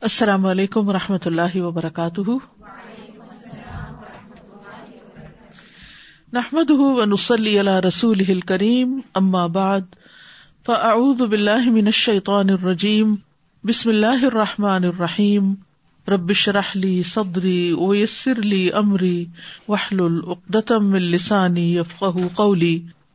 السلام علیکم و رحمۃ اللہ وبرکاتہ۔ نحمد ونسلی علی رسول کریم اما بعد، فاعوذ باللہ من الشیطان الرجیم، بسم اللہ الرحمٰن الرحیم۔ ربش رحلی صدری ویسر لی امری وحل العقدم السانی یفقہ قولی۔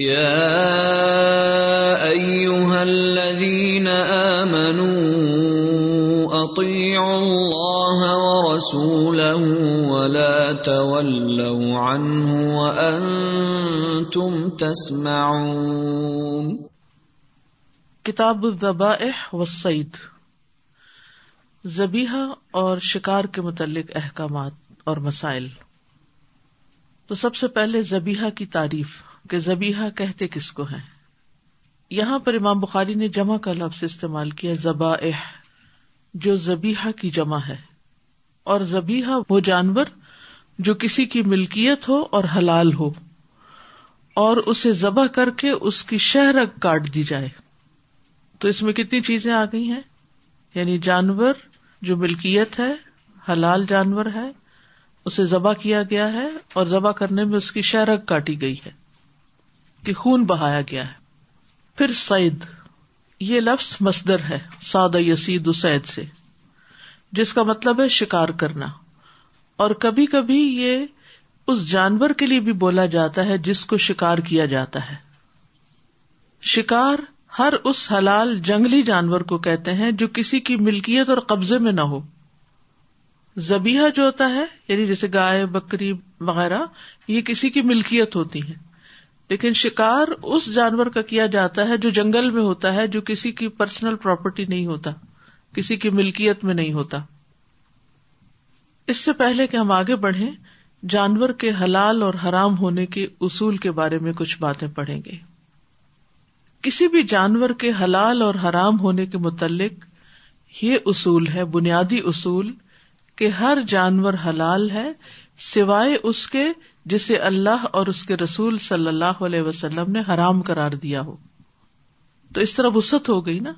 يا أيها الذين آمنوا أطيعوا الله ورسوله ولا تولوا عنه وأنتم تسمعون کتاب الذبائح والصید زبیحہ اور شکار کے متعلق احکامات اور مسائل۔ تو سب سے پہلے زبیحہ کی تعریف۔ کہ زبیحا کہتے کس کو ہے یہاں پر امام بخاری نے جمع کا لفظ استعمال کیا زبا جو زبیحا کی جمع ہے۔ اور زبیحا وہ جانور جو کسی کی ملکیت ہو اور حلال ہو، اور اسے ذبح کر کے اس کی شہرک کاٹ دی جائے۔ تو اس میں کتنی چیزیں آ گئی ہیں؟ یعنی جانور جو ملکیت ہے، حلال جانور ہے، اسے ذبح کیا گیا ہے اور ذبح کرنے میں اس کی شہرک کاٹی گئی ہے۔ کہ خون بہایا گیا ہے۔ پھر سعید، یہ لفظ مصدر ہے سعد یسید سعید سے، جس کا مطلب ہے شکار کرنا۔ اور کبھی کبھی یہ اس جانور کے لیے بھی بولا جاتا ہے جس کو شکار کیا جاتا ہے۔ شکار ہر اس حلال جنگلی جانور کو کہتے ہیں جو کسی کی ملکیت اور قبضے میں نہ ہو۔ زبیحہ جو ہوتا ہے یعنی جیسے گائے، بکری وغیرہ، یہ کسی کی ملکیت ہوتی ہے۔ لیکن شکار اس جانور کا کیا جاتا ہے جو جنگل میں ہوتا ہے جو کسی کی پرسنل پراپرٹی نہیں ہوتا، کسی کی ملکیت میں نہیں ہوتا۔ اس سے پہلے کہ ہم آگے بڑھیں، جانور کے حلال اور حرام ہونے کے اصول کے بارے میں کچھ باتیں پڑھیں گے۔ کسی بھی جانور کے حلال اور حرام ہونے کے متعلق یہ اصول ہے، بنیادی اصول، کہ ہر جانور حلال ہے سوائے اس کے جسے اللہ اور اس کے رسول صلی اللہ علیہ وسلم نے حرام کرار دیا ہو۔ تو اس طرح وسط ہو گئی نا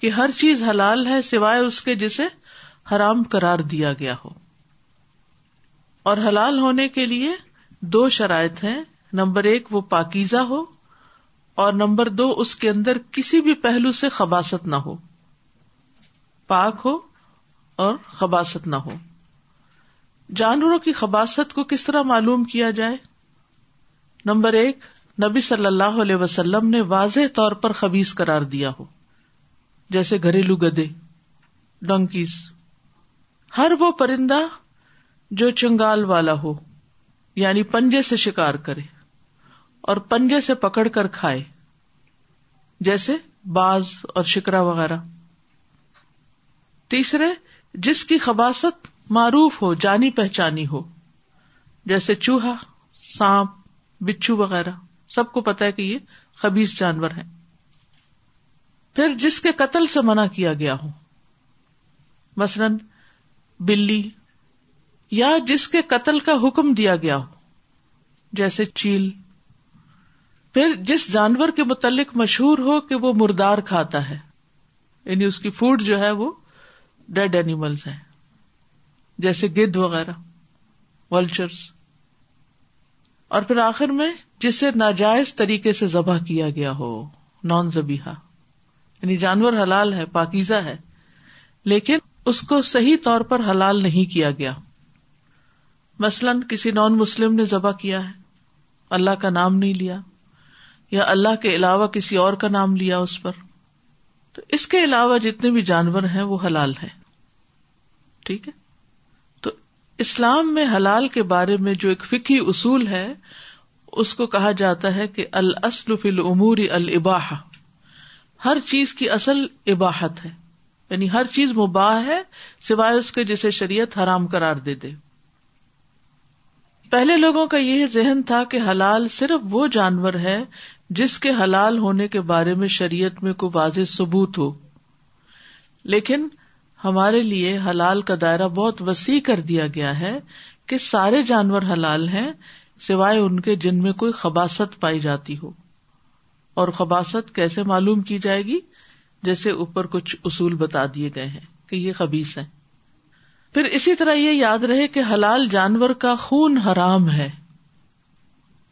کہ ہر چیز حلال ہے سوائے اس کے جسے حرام کرار دیا گیا ہو۔ اور حلال ہونے کے لیے دو شرائط ہیں۔ نمبر ایک وہ پاکیزہ ہو اور نمبر دو اس کے اندر کسی بھی پہلو سے خباست نہ ہو۔ پاک ہو اور خباست نہ ہو۔ جانوروں کی خباست کو کس طرح معلوم کیا جائے؟ نمبر ایک، نبی صلی اللہ علیہ وسلم نے واضح طور پر خبیز کرار دیا ہو، جیسے گھریلو گدے، ڈنکیز۔ ہر وہ پرندہ جو چنگال والا ہو یعنی پنجے سے شکار کرے اور پنجے سے پکڑ کر کھائے، جیسے باز اور شکرا وغیرہ۔ تیسرے، جس کی خباست معروف ہو، جانی پہچانی ہو۔ جیسے چوہا، سانپ، بچھو وغیرہ، سب کو پتا ہے کہ یہ خبیز جانور ہے پھر جس کے قتل سے منع کیا گیا ہو، مثلاً بلی، یا جس کے قتل کا حکم دیا گیا ہو، جیسے چیل۔ پھر جس جانور کے متعلق مشہور ہو کہ وہ مردار کھاتا ہے یعنی اس کی فوڈ جو ہے وہ ڈیڈ اینیملس ہیں۔ جیسے گد وغیرہ ولچرس اور پھر آخر میں جسے ناجائز طریقے سے ذبح کیا گیا ہو، نان زبیحا یعنی جانور حلال ہے، پاکیزہ ہے، لیکن اس کو صحیح طور پر حلال نہیں کیا گیا۔ مثلاً کسی نان مسلم نے ذبح کیا ہے، اللہ کا نام نہیں لیا، یا اللہ کے علاوہ کسی اور کا نام لیا اس پر۔ تو اس کے علاوہ جتنے بھی جانور ہیں وہ حلال ہیں۔ ٹھیک ہے؟ اسلام میں حلال کے بارے میں جو ایک فکی اصول ہے، اس کو کہا جاتا ہے کہ الاسل فی العمور الباح ہر چیز کی اصل اباحت ہے۔ یعنی ہر چیز مباح ہے، سوائے اس کے جسے شریعت حرام قرار دے دے۔ پہلے لوگوں کا یہ ذہن تھا کہ حلال صرف وہ جانور ہے جس کے حلال ہونے کے بارے میں شریعت میں کوئی واضح ثبوت ہو۔ لیکن ہمارے لیے حلال کا دائرہ بہت وسیع کر دیا گیا ہے کہ سارے جانور حلال ہیں، سوائے ان کے جن میں کوئی خباست پائی جاتی ہو۔ اور خباست کیسے معلوم کی جائے گی؟ جیسے اوپر کچھ اصول بتا دیے گئے ہیں کہ یہ خبیص ہے پھر اسی طرح یہ یاد رہے کہ حلال جانور کا خون حرام ہے۔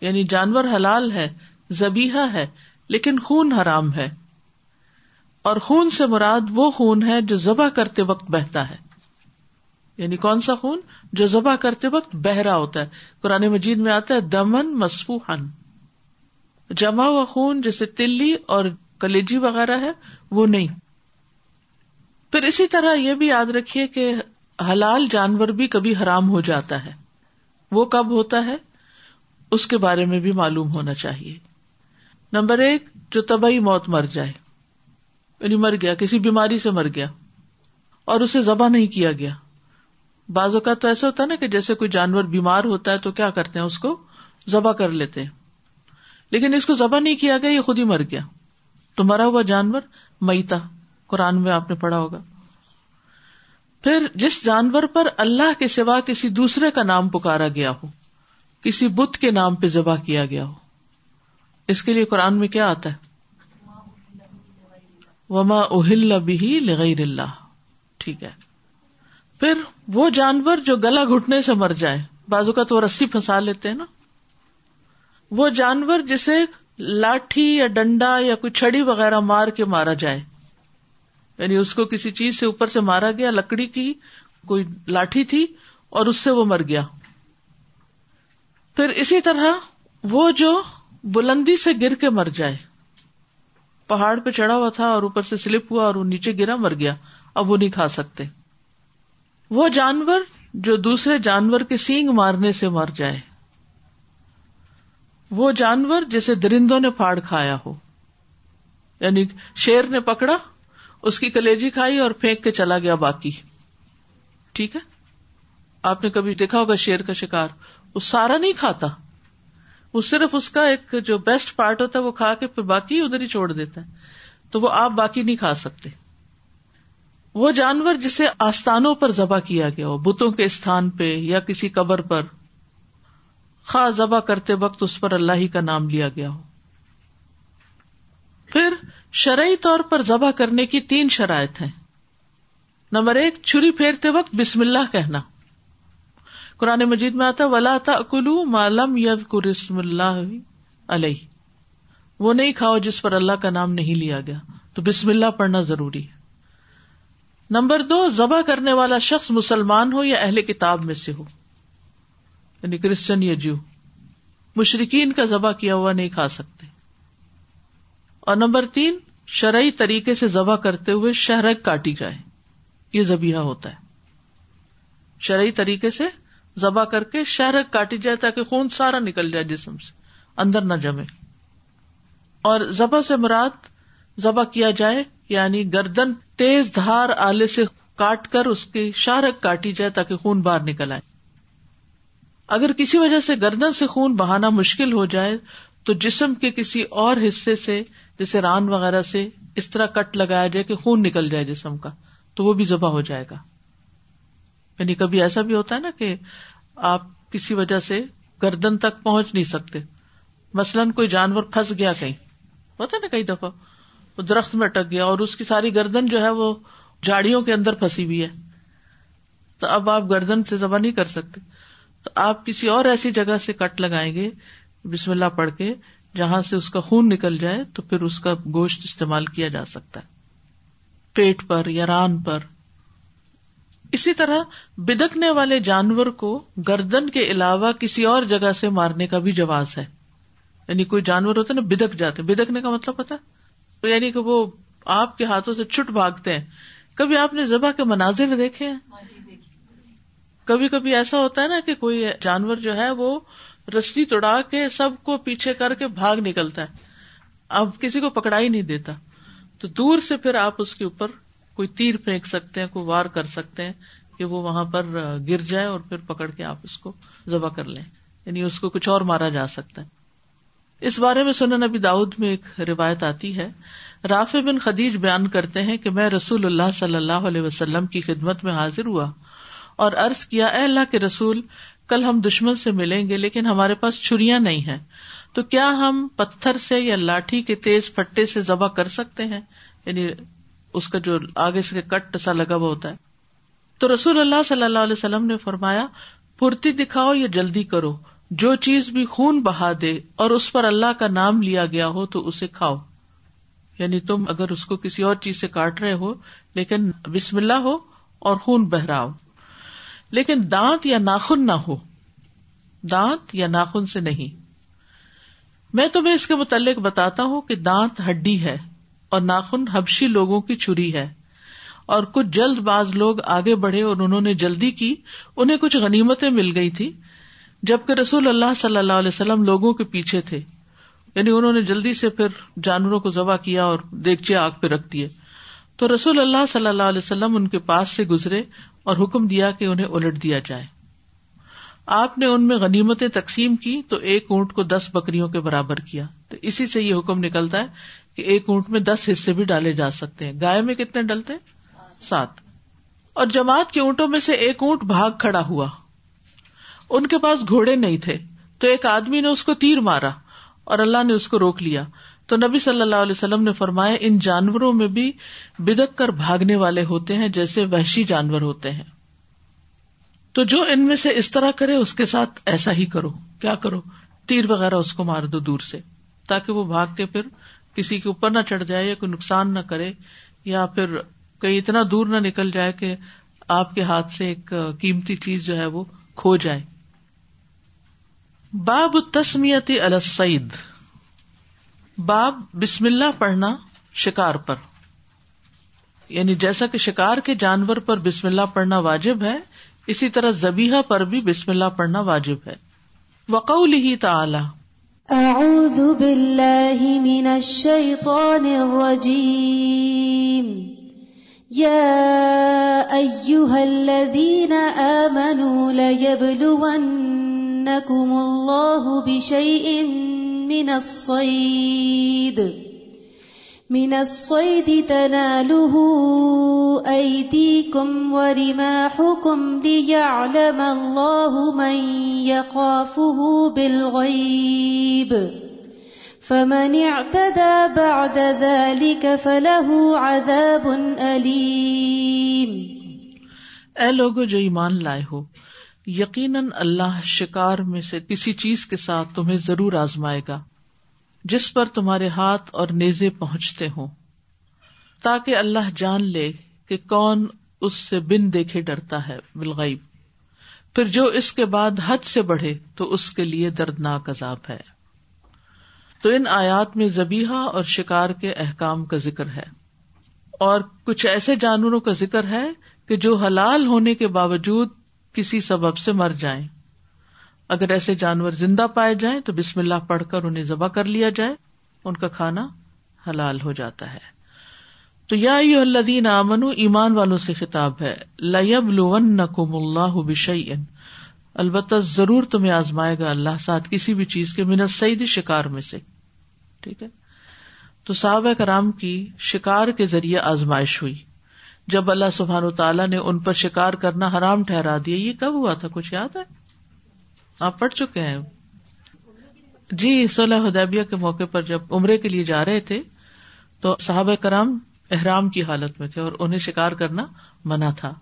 یعنی جانور حلال ہے زبیحا ہے، لیکن خون حرام ہے۔ اور خون سے مراد وہ خون ہے جو ذبح کرتے وقت بہتا ہے۔ یعنی کون سا خون؟ جو ذبح کرتے وقت بہ رہا ہوتا ہے۔ قرآن مجید میں آتا ہے، دمن مسفو جمع ہوا خون جیسے تلی اور کلیجی وغیرہ ہے، وہ نہیں۔ پھر اسی طرح یہ بھی یاد رکھیے کہ حلال جانور بھی کبھی حرام ہو جاتا ہے۔ وہ کب ہوتا ہے؟ اس کے بارے میں بھی معلوم ہونا چاہیے۔ نمبر ایک، جو تباہی موت مر جائے۔ یعنی مر گیا، کسی بیماری سے مر گیا اور اسے ذبح نہیں کیا گیا۔ بعض اوقات تو ایسا ہوتا ہے نا کہ جیسے کوئی جانور بیمار ہوتا ہے تو کیا کرتے ہیں، اس کو ذبح کر لیتے ہیں۔ لیکن اس کو ذبح نہیں کیا گیا، یہ خود ہی مر گیا۔ تو مرا ہوا جانور میتا، قرآن میں آپ نے پڑھا ہوگا۔ پھر جس جانور پر اللہ کے سوا کسی دوسرے کا نام پکارا گیا ہو، کسی بت کے نام پہ ذبح کیا گیا ہو، اس کے لیے قرآن میں کیا آتا ہے؟ وما اہل بھی لغیر اللہ۔ ٹھیک ہے۔ پھر وہ جانور جو گلا گھٹنے سے مر جائے، بازو کا تو رسی پھنسا لیتے ہیں نا۔ وہ جانور جسے لاٹھی یا ڈنڈا یا کوئی چھڑی وغیرہ مار کے مارا جائے۔ یعنی اس کو کسی چیز سے اوپر سے مارا گیا، لکڑی کی کوئی لاٹھی تھی اور اس سے وہ مر گیا۔ پھر اسی طرح وہ جو بلندی سے گر کے مر جائے پہاڑ پہ چڑھا ہوا تھا اور اوپر سے سلپ ہوا اور وہ نیچے گرا، مر گیا۔ اب وہ نہیں کھا سکتے۔ وہ جانور جو دوسرے جانور کے سینگ مارنے سے مر جائے۔ وہ جانور جسے درندوں نے پھاڑ کھایا ہو۔ یعنی شیر نے پکڑا، اس کی کلیجی کھائی اور پھینک کے چلا گیا باقی۔ ٹھیک ہے؟ آپ نے کبھی دیکھا ہوگا شیر کا شکار؟ وہ سارا نہیں کھاتا۔ وہ صرف اس کا ایک جو بیسٹ پارٹ ہوتا ہے وہ کھا کے پھر باقی ادھر ہی چھوڑ دیتا ہے۔ تو وہ آپ باقی نہیں کھا سکتے۔ وہ جانور جسے آستانوں پر ذبح کیا گیا ہو، بتوں کے استھان پہ یا کسی قبر پر خا ذبح کرتے وقت اس پر اللہ ہی کا نام لیا گیا ہو۔ پھر شرعی طور پر ذبح کرنے کی تین شرائط ہیں۔ نمبر ایک، چھری پھیرتے وقت بسم اللہ کہنا۔ قرآن مجید میں آتا ولا کلو مالم ید قرسم اللہ علیہ وہ نہیں کھاؤ جس پر اللہ کا نام نہیں لیا گیا۔ تو بسم اللہ پڑھنا ضروری ہے۔ نمبر دو، ذبح کرنے والا شخص مسلمان ہو یا اہل کتاب میں سے ہو۔ یعنی کرسچن یا جو۔ مشرقین کا ذبح کیا ہوا نہیں کھا سکتے۔ اور نمبر تین، شرعی طریقے سے ذبح کرتے ہوئے شہرک کاٹی جائے۔ یہ زبیہ ہوتا ہے۔ شرعی طریقے سے ذبح کر کے شہرک کاٹی جائے تاکہ خون سارا نکل جائے جسم سے، اندر نہ جمے۔ اور ذبح سے مراد ذبح کیا جائے یعنی گردن تیز دھار آلے سے کاٹ کر اس کی شارک کاٹی جائے تاکہ خون باہر نکل آئے۔ اگر کسی وجہ سے گردن سے خون بہانا مشکل ہو جائے، تو جسم کے کسی اور حصے سے، جیسے ران وغیرہ سے اس طرح کٹ لگایا جائے کہ خون نکل جائے جسم کا، تو وہ بھی ذبح ہو جائے گا۔ یعنی کبھی ایسا بھی ہوتا ہے نا کہ آپ کسی وجہ سے گردن تک پہنچ نہیں سکتے۔ مثلاً کوئی جانور پھنس گیا کہیں۔ ہوتا ہے نا کئی دفعہ۔ وہ درخت میں اٹک گیا اور اس کی ساری گردن جو ہے وہ جاڑیوں کے اندر پھنسی ہوئی ہے۔ تو اب آپ گردن سے ذبح نہیں کر سکتے۔ تو آپ کسی اور ایسی جگہ سے کٹ لگائیں گے، بسم اللہ پڑھ کے، جہاں سے اس کا خون نکل جائے تو پھر اس کا گوشت استعمال کیا جا سکتا ہے۔ پیٹ پر یا ران پر۔ اسی طرح بدکنے والے جانور کو گردن کے علاوہ کسی اور جگہ سے مارنے کا بھی جواز ہے۔ یعنی کوئی جانور ہوتا ہے نا بدک جاتے بدکنے کا مطلب پتا یعنی کہ وہ آپ کے ہاتھوں سے چھٹ بھاگتے ہیں۔ کبھی آپ نے ذبح کے مناظر دیکھے ہیں؟ ہاں جی، کبھی کبھی ایسا ہوتا ہے نا کہ کوئی جانور جو ہے وہ رسی توڑا کے سب کو پیچھے کر کے بھاگ نکلتا ہے۔ اب کسی کو پکڑا ہی نہیں دیتا۔ تو دور سے پھر آپ اس کے اوپر کوئی تیر پھینک سکتے ہیں، کوئی وار کر سکتے ہیں کہ وہ وہاں پر گر جائے اور پھر پکڑ کے آپ اس کو ذبح کر لیں۔ یعنی اس کو کچھ اور مارا جا سکتا ہے۔ اس بارے میں سنن نبی داؤد میں ایک روایت آتی ہے۔ رافع بن خدیج بیان کرتے ہیں کہ میں رسول اللہ صلی اللہ علیہ وسلم کی خدمت میں حاضر ہوا اور عرض کیا، اے اللہ کے رسول، کل ہم دشمن سے ملیں گے لیکن ہمارے پاس چھریاں نہیں ہیں۔ تو کیا ہم پتھر سے یا لاٹھی کے تیز پٹے سے ذبح کر سکتے ہیں؟ یعنی اس کا جو آگے سے کٹ سا لگا ہوا ہوتا ہے۔ تو رسول اللہ صلی اللہ علیہ وسلم نے فرمایا، پھرتی دکھاؤ یا جلدی کرو، جو چیز بھی خون بہا دے اور اس پر اللہ کا نام لیا گیا ہو تو اسے کھاؤ۔ یعنی تم اگر اس کو کسی اور چیز سے کاٹ رہے ہو، لیکن بسم اللہ ہو اور خون بہ رہا ہو لیکن دانت یا ناخن نہ ہو۔ دانت یا ناخن سے نہیں۔ میں تمہیں اس کے متعلق بتاتا ہوں کہ دانت ہڈی ہے۔ اور ناخن حبشی لوگوں کی چھری ہے۔ اور کچھ جلد باز لوگ آگے بڑھے اور انہوں نے جلدی کی، انہیں کچھ غنیمتیں مل گئی تھی، جبکہ رسول اللہ صلی اللہ علیہ وسلم لوگوں کے پیچھے تھے۔ یعنی انہوں نے جلدی سے پھر جانوروں کو ذبح کیا اور دیکھچے آگ پہ رکھ دیے۔ تو رسول اللہ صلی اللہ علیہ وسلم ان کے پاس سے گزرے اور حکم دیا کہ انہیں الٹ دیا جائے۔ آپ نے ان میں غنیمتیں تقسیم کی تو ایک اونٹ کو دس بکریوں کے برابر کیا۔ تو اسی سے یہ حکم نکلتا ہے کہ ایک اونٹ میں دس حصے بھی ڈالے جا سکتے ہیں۔ گائے میں کتنے ڈلتے سات۔ اور جماعت کے اونٹوں میں سے ایک اونٹ بھاگ کھڑا ہوا۔ ان کے پاس گھوڑے نہیں تھے۔ تو ایک آدمی نے اس کو تیر مارا اور اللہ نے اس کو روک لیا۔ تو نبی صلی اللہ علیہ وسلم نے فرمایا، ان جانوروں میں بھی بدک کر بھاگنے والے ہوتے ہیں جیسے وحشی جانور ہوتے ہیں۔ تو جو ان میں سے اس طرح کرے، اس کے ساتھ ایسا ہی کرو۔ کیا کرو؟ تیر وغیرہ اس کو مار دو دور سے، تاکہ وہ بھاگ کے پھر کسی کے اوپر نہ چڑھ جائے یا کوئی نقصان نہ کرے یا پھر کہیں اتنا دور نہ نکل جائے کہ آپ کے ہاتھ سے ایک قیمتی چیز جو ہے وہ کھو جائے۔ باب تسمیتی السعید باب بسم اللہ پڑھنا شکار پر۔ یعنی جیسا کہ شکار کے جانور پر بسم اللہ پڑھنا واجب ہے، اسی طرح زبیحہ پر بھی بسم اللہ پڑھنا واجب ہے۔ وقول ہی تعالی۔ أعوذ بالله من الشيطان الرجيم. يا أيها الذين آمنوا ليبلونكم الله بشيء من الصید من الصيد تناله أيديكم ورماحكم ليعلم الله من يخافه بالغيب. فمن اعتدى بعد ذلك فله عذاب أليم. اے لوگو جو ایمان لائے ہو، یقیناً اللہ شکار میں سے کسی چیز کے ساتھ تمہیں ضرور آزمائے گا۔ جس پر تمہارے ہاتھ اور نیزے پہنچتے ہوں، تاکہ اللہ جان لے کہ کون اس سے بن دیکھے ڈرتا ہے بالغیب۔ پھر جو اس کے بعد حد سے بڑھے، تو اس کے لیے دردناک عذاب ہے۔ تو ان آیات میں زبیحا اور شکار کے احکام کا ذکر ہے۔ اور کچھ ایسے جانوروں کا ذکر ہے کہ جو حلال ہونے کے باوجود کسی سبب سے مر جائیں۔ اگر ایسے جانور زندہ پائے جائیں تو بسم اللہ پڑھ کر انہیں ذبح کر لیا جائے، ان کا کھانا حلال ہو جاتا ہے۔ تو یا الدین امن ایمان والوں سے خطاب ہے لب لون کم اللہ بشعین البتہ ضرور تمہیں آزمائے گا اللہ ساتھ کسی بھی چیز کے منت سعید شکار میں سے۔ ٹھیک ہے؟ تو صحابہ کرام کی شکار کے ذریعے آزمائش ہوئی۔ جب اللہ سبحان و تعالیٰ نے ان پر شکار کرنا حرام ٹھہرا دیا، یہ کب ہوا تھا؟ کچھ یاد ہے؟ آپ پڑھ چکے ہیں۔ جی صلاح حدیبیہ کے موقع پر جب عمرے کے لیے جا رہے تھے، تو صحابہ کرام احرام کی حالت میں تھے اور انہیں شکار کرنا منع تھا۔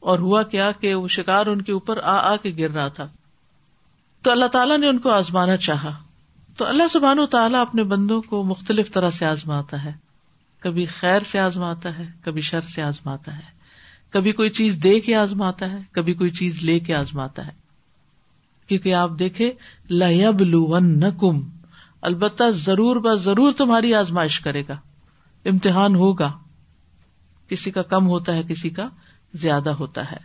اور ہوا کیا کہ وہ شکار ان کے اوپر آ آ کے گر رہا تھا۔ تو اللہ تعالیٰ نے ان کو آزمانا چاہا۔ تو اللہ سبحان و تعالیٰ اپنے بندوں کو مختلف طرح سے آزماتا ہے۔ کبھی خیر سے آزماتا ہے، کبھی شر سے آزماتا ہے۔ کبھی کوئی چیز دے کے آزماتا ہے، کبھی کوئی چیز لے کے آزماتا ہے۔ کیونکہ آپ دیکھے لب لو کم البتہ ضرور ب ضرور تمہاری آزمائش کرے گا، امتحان ہوگا، کسی کا کم ہوتا ہے، کسی کا زیادہ ہوتا ہے۔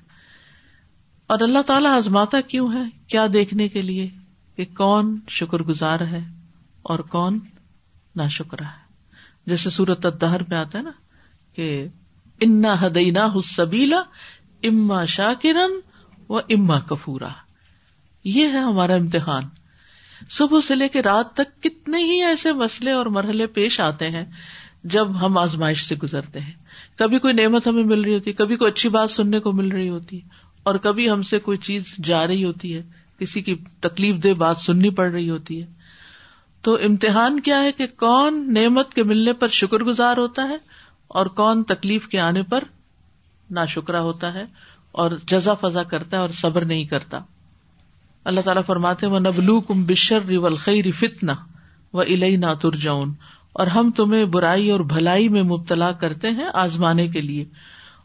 اور اللہ تعالیٰ آزماتا کیوں ہے؟ کیا دیکھنے کے لیے کہ کون شکر گزار ہے اور کون نا شکر ہے۔ جیسے سورت الدہر میں آتا ہے نا کہ انا ہدینا حسبیلا اما شاکرن و اما کفورا۔ یہ ہے ہمارا امتحان۔ صبح سے لے کے رات تک کتنے ہی ایسے مسئلے اور مرحلے پیش آتے ہیں جب ہم آزمائش سے گزرتے ہیں۔ کبھی کوئی نعمت ہمیں مل رہی ہوتی ہے کبھی کوئی اچھی بات سننے کو مل رہی ہوتی ہے اور کبھی ہم سے کوئی چیز جا رہی ہوتی ہے، کسی کی تکلیف دہ بات سننی پڑ رہی ہوتی ہے۔ تو امتحان کیا ہے کہ کون نعمت کے ملنے پر شکر گزار ہوتا ہے اور کون تکلیف کے آنے پر نا شکرا ہوتا ہے اور جزا فضا کرتا ہے اور صبر نہیں کرتا۔ اللہ تعالیٰ فرماتے وہ نبلو کم بشر ولخی فتنا و الئی نا ترجون اور ہم تمہیں برائی اور بھلائی میں مبتلا کرتے ہیں آزمانے کے لیے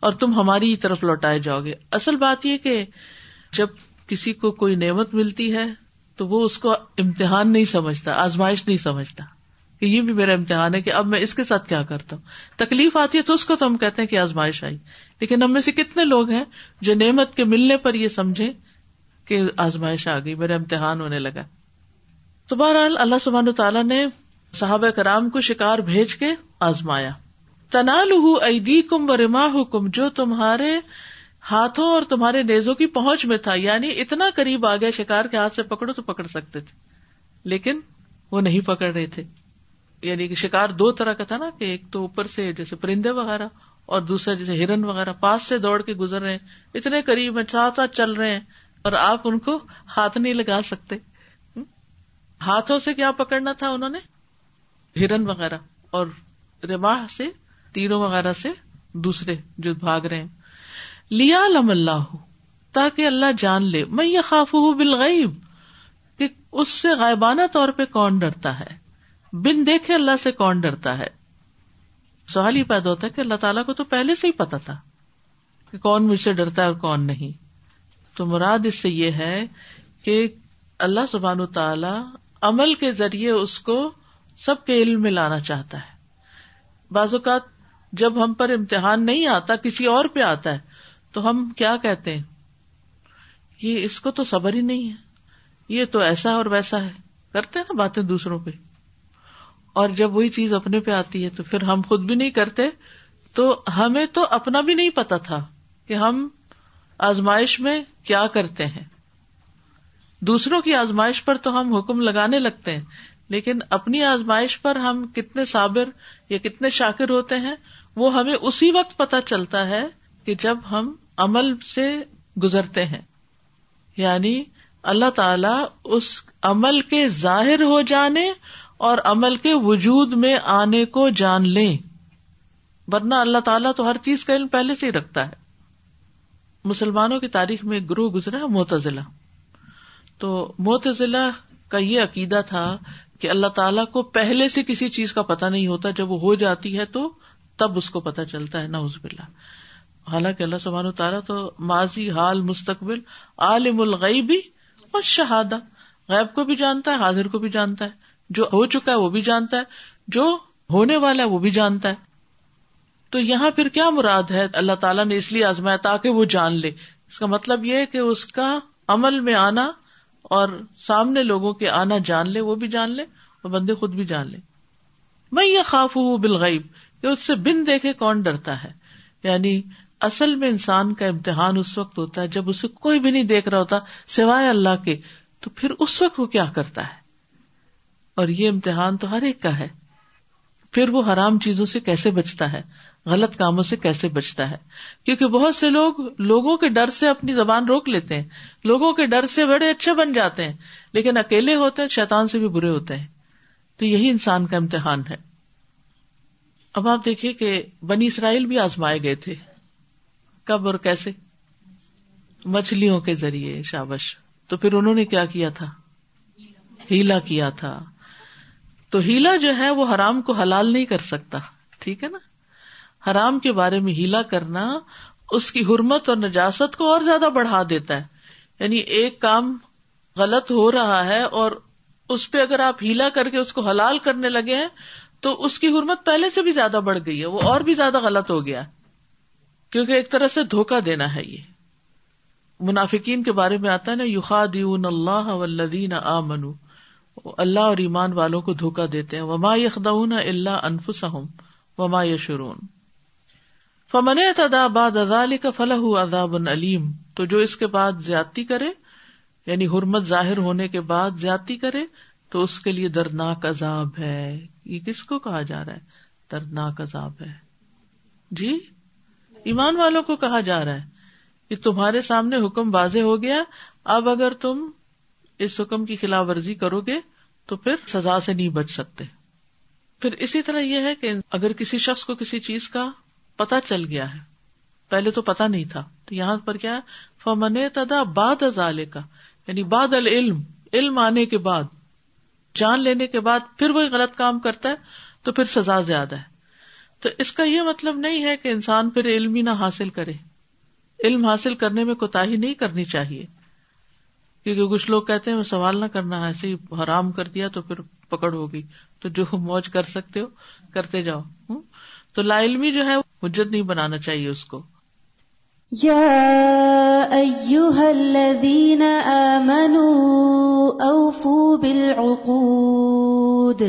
اور تم ہماری طرف لوٹائے جاؤ گے۔ اصل بات یہ کہ جب کسی کو کوئی نعمت ملتی ہے تو وہ اس کو امتحان نہیں سمجھتا، آزمائش نہیں سمجھتا کہ یہ بھی میرا امتحان ہے کہ اب میں اس کے ساتھ کیا کرتا ہوں۔ تکلیف آتی ہے تو اس کو تو ہم کہتے ہیں کہ آزمائش آئی، لیکن ہم میں سے کتنے لوگ ہیں جو نعمت کے ملنے پر یہ سمجھے کہ آزمائش آ گئی، میرا امتحان ہونے لگا۔ تو بہرحال اللہ سبحان تعالیٰ نے صحابہ کرام کو شکار بھیج کے آزمایا۔ تنال ایدی کم و رما کم جو تمہارے ہاتھوں اور تمہارے نیزوں کی پہنچ میں تھا یعنی اتنا قریب آ گیا شکار کے ہاتھ سے پکڑو تو پکڑ سکتے تھے۔ لیکن وہ نہیں پکڑ رہے تھے۔ یعنی کہ شکار دو طرح کا تھا نا، کہ ایک تو اوپر سے جیسے پرندے وغیرہ، اور دوسرا جیسے ہرن وغیرہ، پاس سے دوڑ کے گزر رہے ہیں۔ اتنے قریب میں ساتھ ساتھ چل رہے ہیں۔ اور آپ ان کو ہاتھ نہیں لگا سکتے۔ ہاتھوں سے کیا پکڑنا تھا انہوں نے؟ ہرن وغیرہ۔ اور رماح سے، تیروں وغیرہ سے دوسرے جو بھاگ رہے ہیں۔ لیا لم اللہ، تاکہ اللہ جان لے۔ میں یہ خاف بالغیب، کہ اس سے غائبانہ طور پہ کون ڈرتا ہے؟ بن دیکھے اللہ سے کون ڈرتا ہے؟ سوال ہی پیدا ہوتا ہے کہ اللہ تعالیٰ کو تو پہلے سے ہی پتا تھا کہ کون مجھ سے ڈرتا ہے اور کون نہیں۔ تو مراد اس سے یہ ہے کہ اللہ سبحان تعالی عمل کے ذریعے اس کو سب کے علم میں لانا چاہتا ہے۔ بعض اوقات جب ہم پر امتحان نہیں آتا، کسی اور پہ آتا ہے، تو ہم کیا کہتے ہیں؟ یہ اس کو تو صبر ہی نہیں ہے، یہ تو ایسا اور ویسا ہے۔ کرتے ہیں نا باتیں دوسروں پہ۔ اور جب وہی چیز اپنے پہ آتی ہے تو پھر ہم خود بھی نہیں کرتے، تو ہمیں تو اپنا بھی نہیں پتا تھا کہ ہم آزمائش میں کیا کرتے ہیں؟ دوسروں کی آزمائش پر تو ہم حکم لگانے لگتے ہیں، لیکن اپنی آزمائش پر ہم کتنے صابر یا کتنے شاکر ہوتے ہیں، وہ ہمیں اسی وقت پتا چلتا ہے کہ جب ہم عمل سے گزرتے ہیں۔ یعنی اللہ تعالی اس عمل کے ظاہر ہو جانے اور عمل کے وجود میں آنے کو جان لیں۔ ورنہ اللہ تعالیٰ تو ہر چیز کا علم پہلے سے ہی رکھتا ہے۔ مسلمانوں کی تاریخ میں ایک گروہ گزرا موتزلہ تو موتزلہ کا یہ عقیدہ تھا کہ اللہ تعالیٰ کو پہلے سے کسی چیز کا پتا نہیں ہوتا، جب وہ ہو جاتی ہے تو تب اس کو پتا چلتا ہے نوز باللہ۔ حالانکہ اللہ سبحان تعالیٰ تو ماضی، حال، مستقبل، عالم الغیبی اور شہادہ غیب کو بھی جانتا ہے، حاضر کو بھی جانتا ہے۔ جو ہو چکا ہے، وہ بھی جانتا ہے۔ جو ہونے والا ہے، وہ بھی جانتا ہے۔ تو یہاں پھر کیا مراد ہے؟ اللہ تعالیٰ نے اس لیے آزمایا تاکہ وہ جان لے۔ اس کا مطلب یہ ہے کہ اس کا عمل میں آنا اور سامنے لوگوں کے آنا جان لے، وہ بھی جان لے اور بندے خود بھی جان لے۔ میں یہ خوف ہوں بالغیب، کہ اس سے بن دیکھے کون ڈرتا ہے۔ یعنی اصل میں انسان کا امتحان اس وقت ہوتا ہے جب اسے کوئی بھی نہیں دیکھ رہا ہوتا سوائے اللہ کے، تو پھر اس وقت وہ کیا کرتا ہے؟ اور یہ امتحان تو ہر ایک کا ہے۔ پھر وہ حرام چیزوں سے کیسے بچتا ہے؟ غلط کاموں سے کیسے بچتا ہے؟ کیونکہ بہت سے لوگ لوگوں کے ڈر سے اپنی زبان روک لیتے ہیں، لوگوں کے ڈر سے بڑے اچھے بن جاتے ہیں، لیکن اکیلے ہوتے ہیں شیتان سے بھی برے ہوتے ہیں۔ تو یہی انسان کا امتحان ہے۔ اب آپ دیکھیے کہ بنی اسرائیل بھی آزمائے گئے تھے۔ کب اور کیسے؟ مچھلیوں کے ذریعے شابش۔ تو پھر انہوں نے کیا کیا تھا؟ ہیلا کیا تھا۔ تو ہیلا جو ہے وہ حرام کو حلال نہیں کر سکتا، ٹھیک ہے نا؟ حرام کے بارے میں ہیلا کرنا اس کی حرمت اور نجاست کو اور زیادہ بڑھا دیتا ہے۔ یعنی ایک کام غلط ہو رہا ہے اور اس پہ اگر آپ ہیلا کر کے اس کو حلال کرنے لگے ہیں تو اس کی حرمت پہلے سے بھی زیادہ بڑھ گئی ہے، وہ اور بھی زیادہ غلط ہو گیا۔ کیونکہ ایک طرح سے دھوکا دینا ہے یہ۔ منافقین کے بارے میں آتا ہے نا یوخا دیون اللہ ولدین آ منو اللہ اور ایمان والوں کو دھوکا دیتے ہیں۔ وما یخدون اللہ انفسہم وما یشرون فمن تدا باد ازال کا فلاح عذاب علیم تو جو اس کے بعد زیادتی کرے یعنی حرمت ظاہر ہونے کے بعد زیادتی کرے، تو اس کے لیے دردناک عذاب ہے۔ یہ کس کو کہا جا رہا ہے؟ دردناک عذاب ہے۔ جی؟ ایمان والوں کو کہا جا رہا ہے کہ تمہارے سامنے حکم واضح ہو گیا۔ اب اگر تم اس حکم کی خلاف ورزی کرو گے تو پھر سزا سے نہیں بچ سکتے۔ پھر اسی طرح یہ ہے کہ اگر کسی شخص کو کسی چیز کا پتا چل گیا ہے، پہلے تو پتا نہیں تھا، تو یہاں پر کیا ہے؟ فمن تدا باد ازالے کا یعنی باد العلم، علم آنے کے بعد، جان لینے کے بعد پھر وہی غلط کام کرتا ہے، تو پھر سزا زیادہ ہے۔ تو اس کا یہ مطلب نہیں ہے کہ انسان پھر علم ہی نہ حاصل کرے۔ علم حاصل کرنے میں کوتا ہی نہیں کرنی چاہیے۔ کیونکہ کچھ لوگ کہتے ہیں سوال نہ کرنا، ایسے ہی حرام کر دیا تو پھر پکڑ ہوگی۔ تو جو موج کر سکتے ہو، کرتے جاؤ۔ تو لا علمی جو ہے حجت نہیں بنانا چاہیے اس کو۔ یا الذین آمنوا اوفوا بالعقود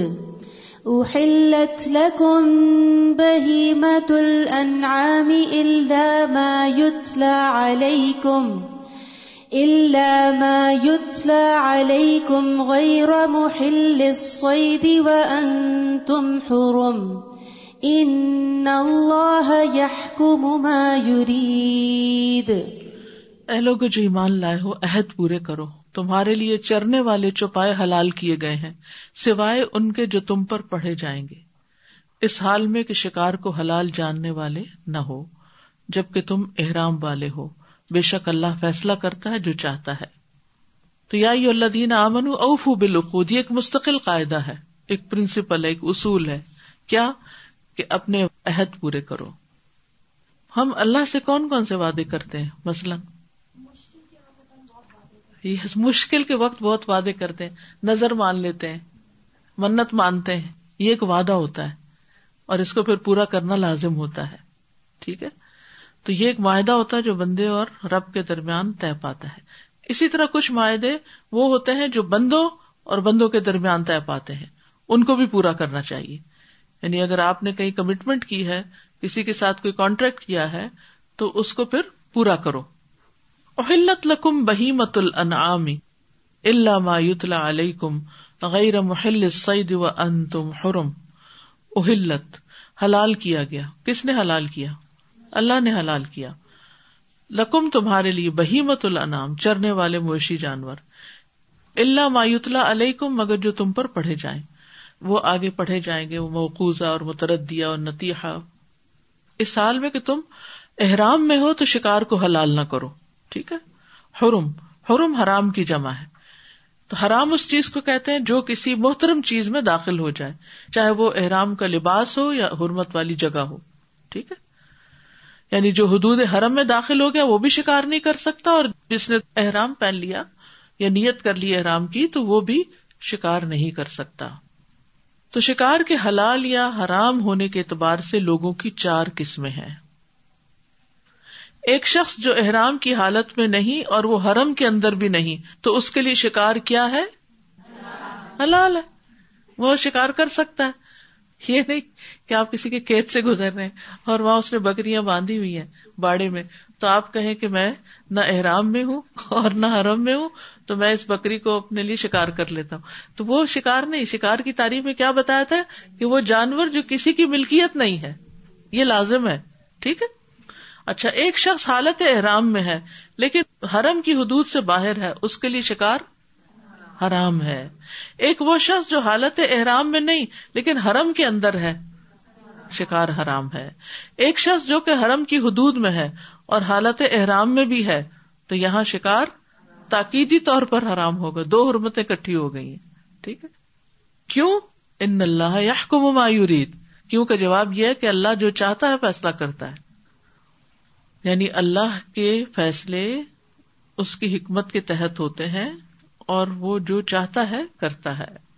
احلت لكم بهيمة الانعام الا ما يتلى عليكم الا ما يتلى عليكم غير محل الصيد وانتم حرم ان اللہ يحكم ما يريد اے لوگ جو ایمان لائے ہو، عہد پورے کرو۔ تمہارے لیے چرنے والے چوپائے حلال کیے گئے ہیں، سوائے ان کے جو تم پر پڑھے جائیں گے۔ اس حال میں کہ شکار کو حلال جاننے والے نہ ہو، جبکہ تم احرام والے ہو۔ بے شک اللہ فیصلہ کرتا ہے جو چاہتا ہے۔ تو یا اللہ دین امن اوفو بالعقود، یہ ایک مستقل قاعدہ ہے، ایک پرنسپل ہے، ایک اصول ہے۔ کیا؟ کہ اپنے عہد پورے کرو۔ ہم اللہ سے کون کون سے وعدے کرتے ہیں؟ مثلاً۔ مشکل کے وقت بہت وعدے کرتے ہیں، نظر مان لیتے ہیں، منت مانتے ہیں، یہ ایک وعدہ ہوتا ہے۔ اور اس کو پھر پورا کرنا لازم ہوتا ہے۔ ٹھیک ہے؟ تو یہ ایک معاہدہ ہوتا ہے جو بندے اور رب کے درمیان طے پاتا ہے۔ اسی طرح کچھ معاہدے وہ ہوتے ہیں جو بندوں اور بندوں کے درمیان طے پاتے ہیں۔ ان کو بھی پورا کرنا چاہیے۔ یعنی اگر آپ نے کہیں کمٹمنٹ کی ہے، کسی کے ساتھ کوئی کانٹریکٹ کیا ہے، تو اس کو پھر پورا کرو۔ اہلت لکم بہیمت الانعام الا ما یتلا علیکم غیر محل الصید و انتم حرم۔ اہلت حلال کیا گیا۔ کس نے حلال کیا؟ اللہ نے حلال کیا۔ لکم تمہارے لیے بہیمت الانعام، چرنے والے مویشی جانور۔ اللہ مایوتلا علیکم، مگر جو تم پر پڑھے جائیں۔ وہ آگے پڑھے جائیں گے، وہ موقوزہ اور متردیا اور نتیحا اس سال میں کہ تم احرام میں ہو تو شکار کو حلال نہ کرو، ٹھیک ہے؟ حرم حرم حرام کی جمع ہے۔ تو حرام اس چیز کو کہتے ہیں جو کسی محترم چیز میں داخل ہو جائے، چاہے وہ احرام کا لباس ہو یا حرمت والی جگہ ہو، ٹھیک ہے؟ یعنی جو حدود حرم میں داخل ہو گیا وہ بھی شکار نہیں کر سکتا اور جس نے احرام پہن لیا یا نیت کر لی احرام کی تو وہ بھی شکار نہیں کر سکتا۔ تو شکار کے حلال یا حرام ہونے کے اعتبار سے لوگوں کی چار قسمیں ہیں۔ ایک شخص جو احرام کی حالت میں نہیں اور وہ حرم کے اندر بھی نہیں، تو اس کے لیے شکار کیا ہے؟ حلال ہے۔ وہ شکار کر سکتا ہے۔ یہ نہیں کہ آپ کسی کے کھیت سے گزر رہے ہیں اور وہاں اس نے بکریاں باندھی ہوئی ہیں باڑے میں۔ تو آپ کہیں کہ میں نہ احرام میں ہوں اور نہ حرم میں ہوں، تو میں اس بکری کو اپنے لیے شکار کر لیتا ہوں۔ تو وہ شکار نہیں، شکار کی تعریف میں کیا بتایا تھا کہ وہ جانور جو کسی کی ملکیت نہیں ہے، یہ لازم ہے، ٹھیک ہے؟ اچھا ایک شخص حالت احرام میں ہے، لیکن حرم کی حدود سے باہر ہے، اس کے لیے شکار حرام ہے۔ ایک وہ شخص جو حالت احرام میں نہیں، لیکن حرم کے اندر ہے۔ شکار حرام ہے۔ ایک شخص جو کہ حرم کی حدود میں ہے اور حالت احرام میں بھی ہے، تو یہاں شکار تاکیدی طور پر حرام ہوگا دو حرمتیں کٹھی ہو گئی ٹھیک ہے؟ کیوں؟ ان اللہ یا مایورید کیوں کا جواب یہ ہے کہ اللہ جو چاہتا ہے فیصلہ کرتا ہے۔ یعنی اللہ کے فیصلے اس کی حکمت کے تحت ہوتے ہیں۔ اور وہ جو چاہتا ہے کرتا ہے۔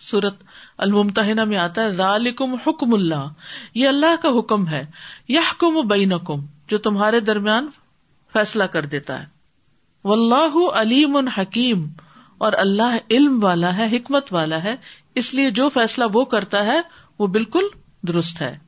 سورت المتحنہ میں آتا ہے، ذالکم حکم اللہ، یہ اللہ کا حکم ہے۔ یا حکم بینکم، جو تمہارے درمیان فیصلہ کر دیتا ہے۔ واللہ علیم حکیم، اور اللہ علم والا ہے، حکمت والا ہے۔ اس لیے جو فیصلہ وہ کرتا ہے، وہ بالکل درست ہے۔